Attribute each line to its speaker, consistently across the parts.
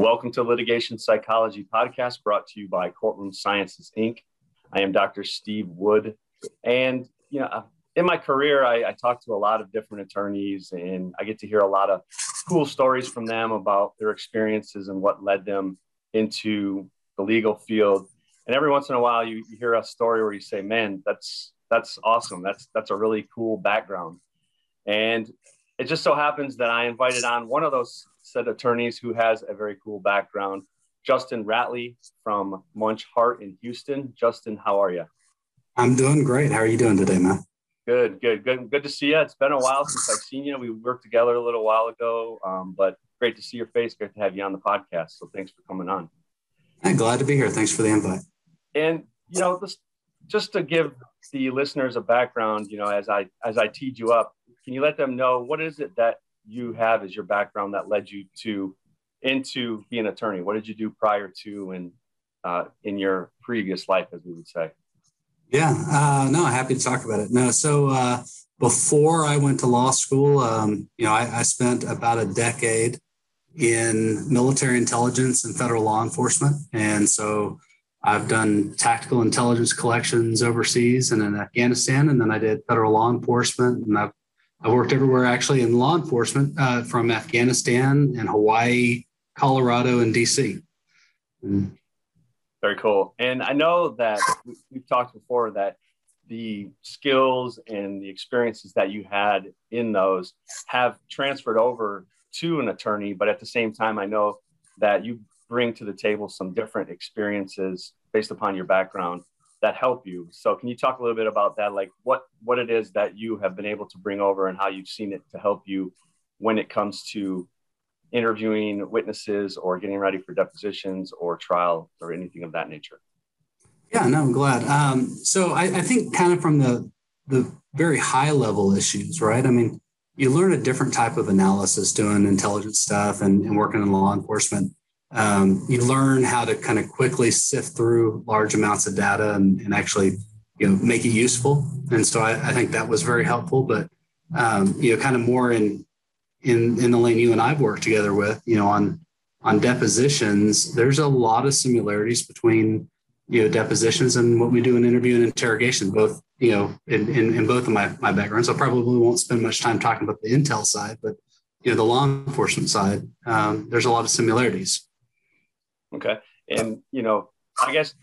Speaker 1: Welcome to Litigation Psychology Podcast brought to you by Courtroom Sciences Inc. I am Dr. Steve Wood. And, you know, in my career, I, I talk to a lot of different attorneys and I get to hear a lot of cool stories from them about their experiences and what led them into the legal field. And every once in a while, you, you hear a story where you say, man, that's, that's awesome. That's, that's a really cool background. And it just so happens that I invited on one of those said attorneys who has a very cool background, Justin Ratley from Munsch Hardt in Houston. Justin, how are you?
Speaker 2: I'm doing great. How are you doing today, man?
Speaker 1: Good, good, good, good to see you. It's been a while since I've seen you. We worked together a little while ago, um, but great to see your face. Great to have you on the podcast. So thanks for coming on.
Speaker 2: I'm glad to be here. Thanks for the invite.
Speaker 1: And you know, this, just to give the listeners a background, you know, as I as I teed you up, can you let them know what is it that you have as your background that led you to into being an attorney? What did you do prior to and uh, in your previous life, as we would say?
Speaker 2: Yeah, uh, no, happy to talk about it. No, so uh, before I went to law school, um, you know, I, I, spent about a decade in military intelligence and federal law enforcement, and so I've done tactical intelligence collections overseas and in Afghanistan, and then I did federal law enforcement, and I've I worked everywhere actually in law enforcement uh, from Afghanistan and Hawaii, Colorado, and DC.
Speaker 1: Mm. Very cool. And I know that we've talked before that the skills and the experiences that you had in those have transferred over to an attorney, but at the same time, I know that you bring to the table some different experiences based upon your background that help you. So can you talk a little bit about that? Like what what it is that you have been able to bring over and how you've seen it to help you when it comes to interviewing witnesses or getting ready for depositions or trial or anything of that nature?
Speaker 2: Yeah, no, I'm glad. Um, so I, I think kind of from the the very high level issues, right? I mean, you learn a different type of analysis doing intelligence stuff and, and working in law enforcement um, you learn how to kind of quickly sift through large amounts of data and, and actually you know make it useful. And so I, I think that was very helpful but um, you know kind of more in in in the lane you and I've worked together with you know on on depositions there's a lot of similarities between you know depositions and what we do in interview and interrogation both you know in, in, in both of my, my backgrounds. I probably won't spend much time talking about the intel side but you know the law enforcement side um, there's a lot of similarities
Speaker 1: Okay. And, you know, I guess,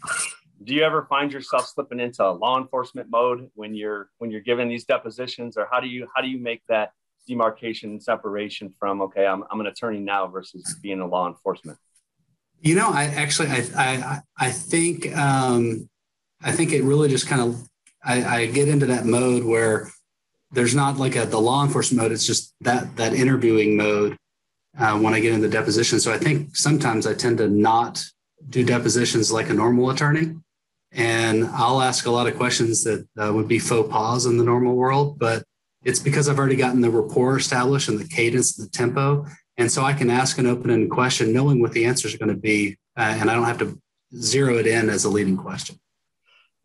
Speaker 1: do you ever find yourself slipping into law enforcement mode when you're, when you're giving these depositions or how do you, how do you make that demarcation and separation from, okay, I'm, I'm an attorney now versus being a law enforcement?
Speaker 2: You know, I actually, I, I, I think, um, I think it really just kind of, I, I get into that mode where there's not like a, the law enforcement mode. It's just that, that interviewing mode uh, when I get into deposition. So I think sometimes I tend to not do depositions like a normal attorney. And I'll ask a lot of questions that uh, would be faux pas in the normal world, but it's because I've already gotten the rapport established and the cadence, the tempo. And so I can ask an open ended question knowing what the answers are going to be. Uh, and I don't have to zero it in as a leading question.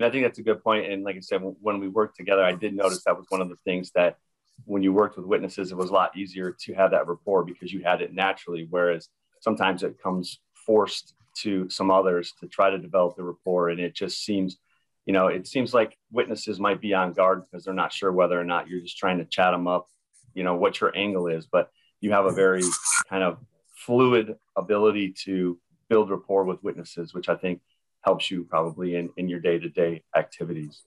Speaker 1: I think that's a good point. And like I said, when we worked together, I did notice that was one of the things that when you worked with witnesses, it was a lot easier to have that rapport because you had it naturally. Whereas sometimes it comes forced to some others to try to develop the rapport. And it just seems, you know, it seems like witnesses might be on guard because they're not sure whether or not you're just trying to chat them up, you know, what your angle is. But you have a very kind of fluid ability to build rapport with witnesses, which I think helps you probably in, in your day to day activities.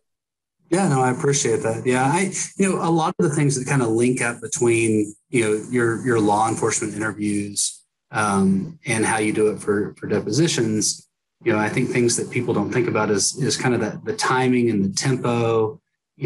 Speaker 2: Yeah, no, I appreciate that. Yeah, I, you know, a lot of the things that kind of link up between, you know, your your law enforcement interviews um, and how you do it for for depositions. You know, I think things that people don't think about is is kind of the the timing and the tempo.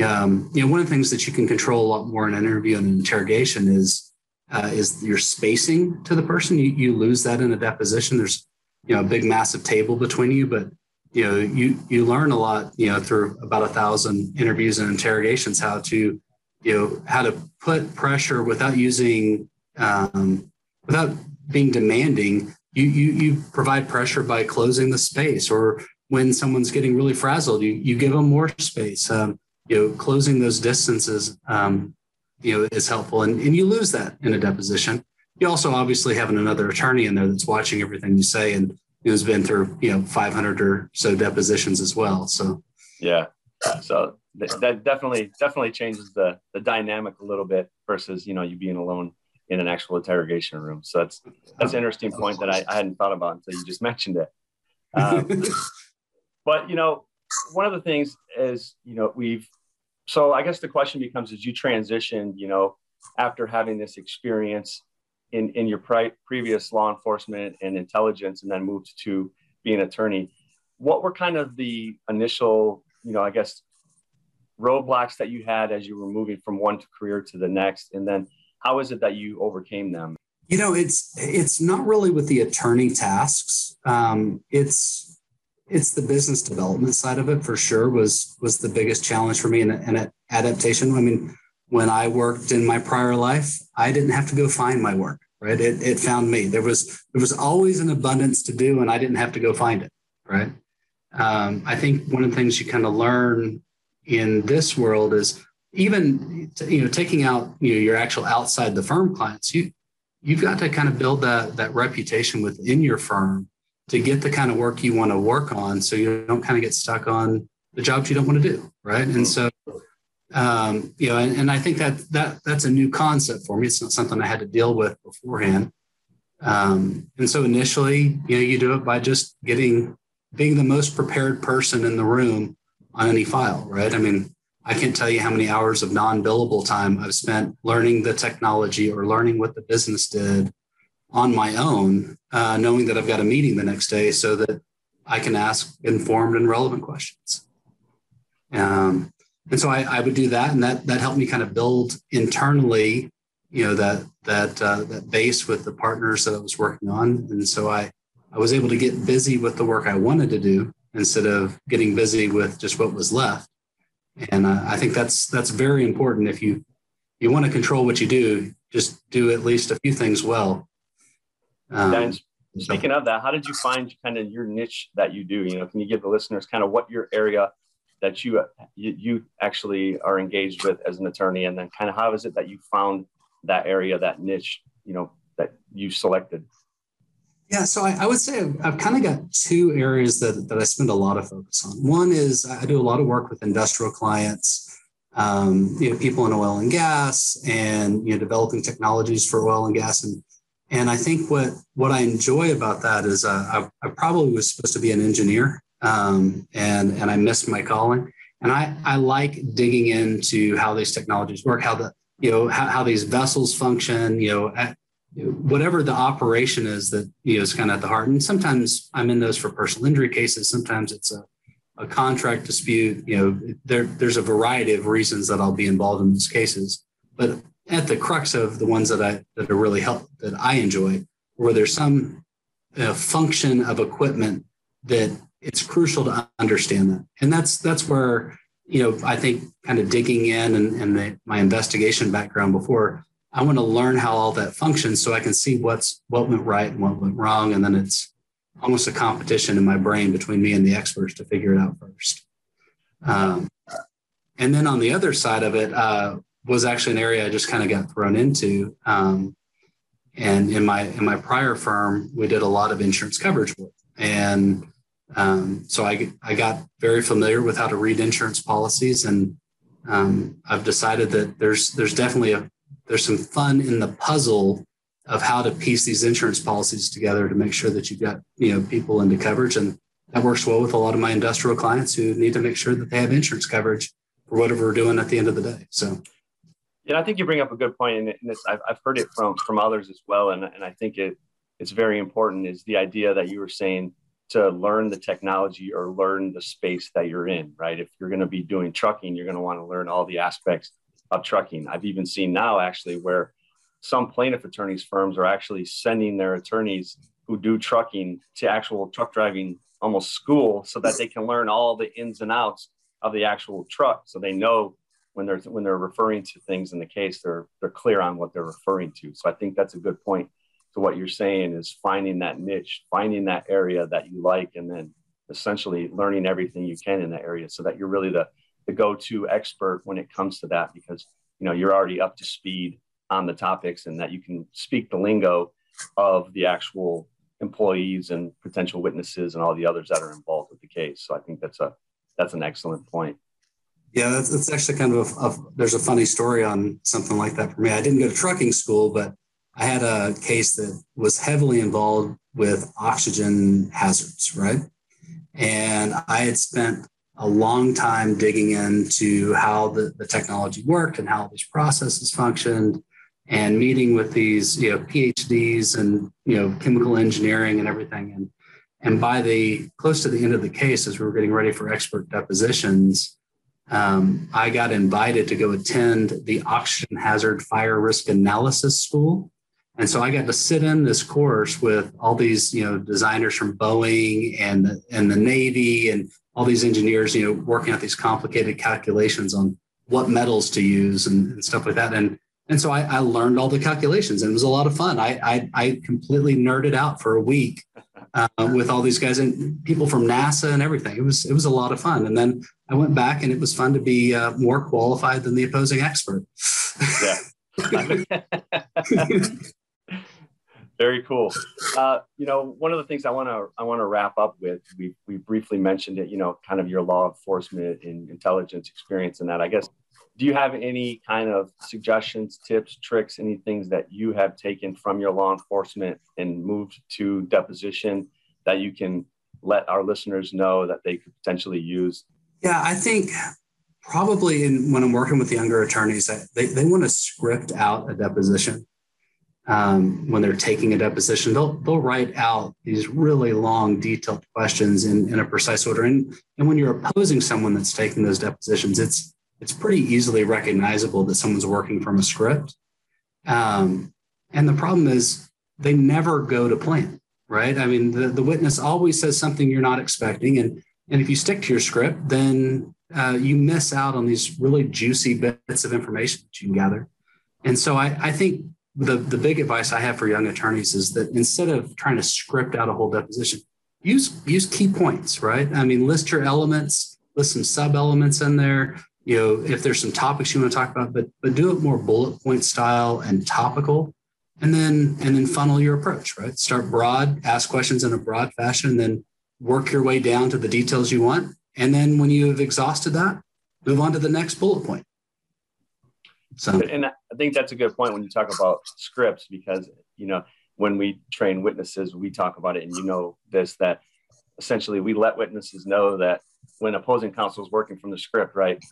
Speaker 2: Um, you know, one of the things that you can control a lot more in an interview and an interrogation is uh, is your spacing to the person. You you lose that in a deposition. There's you know a big massive table between you, but you know you you learn a lot you know through about a thousand interviews and interrogations how to you know how to put pressure without using um, without being demanding. You, you you provide pressure by closing the space or when someone's getting really frazzled you you give them more space. Um, you know closing those distances um, you know is helpful and, and you lose that in a deposition. You also obviously having another attorney in there that's watching everything you say and who's been through you know 500 or so depositions as well. So
Speaker 1: yeah, so that definitely definitely changes the the dynamic a little bit versus you know you being alone in an actual interrogation room. So that's that's an interesting point that I, I hadn't thought about until you just mentioned it. Um, but you know, one of the things is you know we've so I guess the question becomes: as you transition, you know, after having this experience in in your pri- previous law enforcement and intelligence, and then moved to being an attorney, what were kind of the initial, you know, I guess roadblocks that you had as you were moving from one career to the next, and then how is it that you overcame them?
Speaker 2: You know, it's it's not really with the attorney tasks. Um, it's it's the business development side of it for sure was was the biggest challenge for me and an adaptation. I mean, when I worked in my prior life, I didn't have to go find my work, right? It, it found me. There was there was always an abundance to do, and I didn't have to go find it, right? Um, I think one of the things you kind of learn in this world is even you know taking out you know your actual outside the firm clients you you've got to kind of build that that reputation within your firm to get the kind of work you want to work on so you don't kind of get stuck on the jobs you don't want to do right and so um, you know and, and i think that that that's a new concept for me. It's not something i had to deal with beforehand. Um, and so initially you know you do it by just getting being the most prepared person in the room on any file right? I mean I can't tell you how many hours of non billable time I've spent learning the technology or learning what the business did on my own, uh, knowing that I've got a meeting the next day so that I can ask informed and relevant questions. Um, and so I, I, would do that, and that that helped me kind of build internally, you know, that that uh, that base with the partners that I was working on. And so I I was able to get busy with the work I wanted to do instead of getting busy with just what was left and uh, I think that's that's very important. If you you want to control what you do, just do at least a few things well.
Speaker 1: Um, speaking so. of that, how did you find kind of your niche that you do? You know, can you give the listeners kind of what your area that you you, actually are engaged with as an attorney, and then kind of how is it that you found that area, that niche, you know, that you selected?
Speaker 2: Yeah, so I, I would say I've, I've, kind of got two areas that, that I spend a lot of focus on. One is I do a lot of work with industrial clients, um, you know, people in oil and gas, and you know, developing technologies for oil and gas. And and I think what what I enjoy about that is uh, I, I, probably was supposed to be an engineer, um, and and I missed my calling. And I I like digging into how these technologies work, how the you know how, how these vessels function, you know, whatever the operation is that you know is kind of at the heart. And sometimes I'm in those for personal injury cases. Sometimes it's a, a contract dispute. You know, there there's a variety of reasons that I'll be involved in those cases. But at the crux of the ones that I that are really help that I enjoy, where there's some uh, function of equipment that it's crucial to understand that, and that's that's where you know I think kind of digging in and, and the, my investigation background before I want to learn how all that functions so I can see what's what went right and what went wrong. And then it's almost a competition in my brain between me and the experts to figure it out first. Um, and then on the other side of it uh, was actually an area I just kind of got thrown into. Um, and in my in my prior firm, we did a lot of insurance coverage work, and um, so I I got very familiar with how to read insurance policies, and um, I've decided that there's there's definitely a there's some fun in the puzzle of how to piece these insurance policies together to make sure that you've got you know people into coverage. And that works well with a lot of my industrial clients who need to make sure that they have insurance coverage for whatever we're doing at the end of the day. So.
Speaker 1: Yeah i think you bring up a good point and this. I've, I've heard it from from others as well. And, and i think it it's very important is the idea that you were saying to learn the technology or learn the space that you're in right? If you're going to be doing trucking you're going to want to learn all the aspects of trucking. I've even seen now actually where some plaintiff attorneys firms are actually sending their attorneys who do trucking to actual truck driving almost school so that they can learn all the ins and outs of the actual truck so they know when they're when they're referring to things in the case they're they're clear on what they're referring to. So i think that's a good point to what you're saying is finding that niche finding that area that you like and then essentially learning everything you can in that area so that you're really the the go-to expert when it comes to that because you know you're already up to speed on the topics and that you can speak the lingo of the actual employees and potential witnesses and all the others that are involved with the case. So I think that's a that's an excellent point.
Speaker 2: Yeah, that's, that's actually kind of a, a, there's a funny story on something like that for me. I didn't go to trucking school, but I had a case that was heavily involved with oxygen hazards, right? And I had spent a long time digging into how the, the technology worked and how these processes functioned and meeting with these you know phds and you know chemical engineering and everything and and by the close to the end of the case as we were getting ready for expert depositions um, i got invited to go attend the oxygen hazard fire risk analysis school and so i got to sit in this course with all these you know designers from boeing and the, and the navy and all these engineers you know working out these complicated calculations on what metals to use and, and stuff like that and and so I, I, learned all the calculations and it was a lot of fun. I, I, I completely nerded out for a week uh, with all these guys and people from NASA and everything. It was, it was a lot of fun. And then I went back and it was fun to be uh, more qualified than the opposing expert.
Speaker 1: yeah. Very cool. Uh, you know, one of the things I want to I want to wrap up with, we we briefly mentioned it. You know, kind of your law enforcement and intelligence experience, and that I guess do you have any kind of suggestions, tips, tricks, any things that you have taken from your law enforcement and moved to deposition that you can let our listeners know that they could potentially use?
Speaker 2: Yeah, I think probably in, when I'm working with younger attorneys, they, they want to script out a deposition. Um, when they're taking a deposition, they'll, they'll write out these really long, detailed questions in, in a precise order. And, and when you're opposing someone that's taking those depositions, it's it's pretty easily recognizable that someone's working from a script. Um, and the problem is they never go to plan, right? I mean, the, the witness always says something you're not expecting. And, and if you stick to your script, then uh, you miss out on these really juicy bits of information that you can gather. And so I, I think the, the big advice I have for young attorneys is that instead of trying to script out a whole deposition, use use key points, right? I mean, list your elements, list some sub elements in there, you know, if there's some topics you want to talk about, but but do it more bullet point style and topical, and then and then funnel your approach. Right, start broad, ask questions in a broad fashion, and then work your way down to the details you want. And then when you have exhausted that, move on to the next bullet point.
Speaker 1: So, and I think that's a good point when you talk about scripts because you know when we train witnesses, we talk about it, and you know this that essentially we let witnesses know that when opposing counsel is working from the script, right?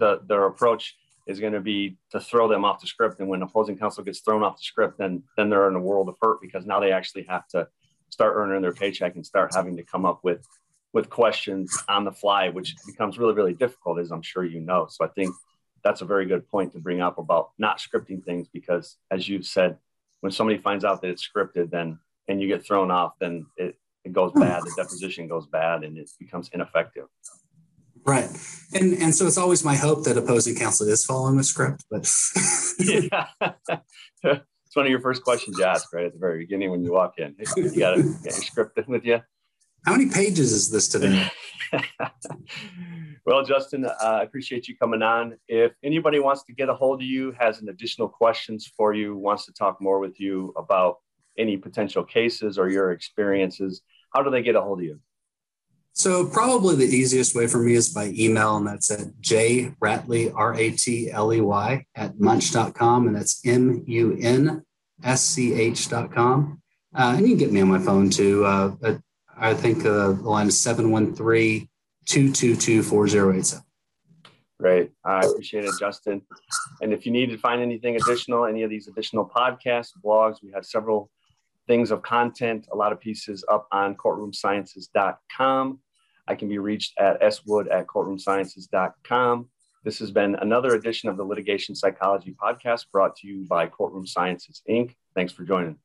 Speaker 1: the their approach is going to be to throw them off the script. And when opposing counsel gets thrown off the script, then then they're in a world of hurt because now they actually have to start earning their paycheck and start having to come up with with questions on the fly, which becomes really really difficult, as I'm sure you know. So I think that's a very good point to bring up about not scripting things because, as you've said, when somebody finds out that it's scripted, then and you get thrown off, then it, it goes hmm. bad. The deposition goes bad, and it becomes ineffective.
Speaker 2: Right. And and so it's always my hope that opposing counsel is following the script, but
Speaker 1: yeah. it's one of your first questions you ask, right? At the very beginning when you walk in. You got your script with you.
Speaker 2: How many pages is this today?
Speaker 1: well, Justin, uh, I appreciate you coming on. If anybody wants to get a hold of you, has an additional questions for you, wants to talk more with you about any potential cases or your experiences, how do they get a hold of you?
Speaker 2: So probably the easiest way for me is by email, and that's at jratley, R-A-T-L-E-Y, at munsch.com, and that's M-U-N-S-C-H.com. Uh, and you can get me on my phone too. Uh, I think uh, the line is 713-222-4087.
Speaker 1: Great. I appreciate it, Justin. And if you need to find anything additional, any of these additional podcasts, blogs, we have several things of content, a lot of pieces up on courtroomsciences.com. I can be reached at swood at courtroomsciences.com. This has been another edition of the Litigation Psychology Podcast brought to you by Courtroom Sciences, Inc. Thanks for joining.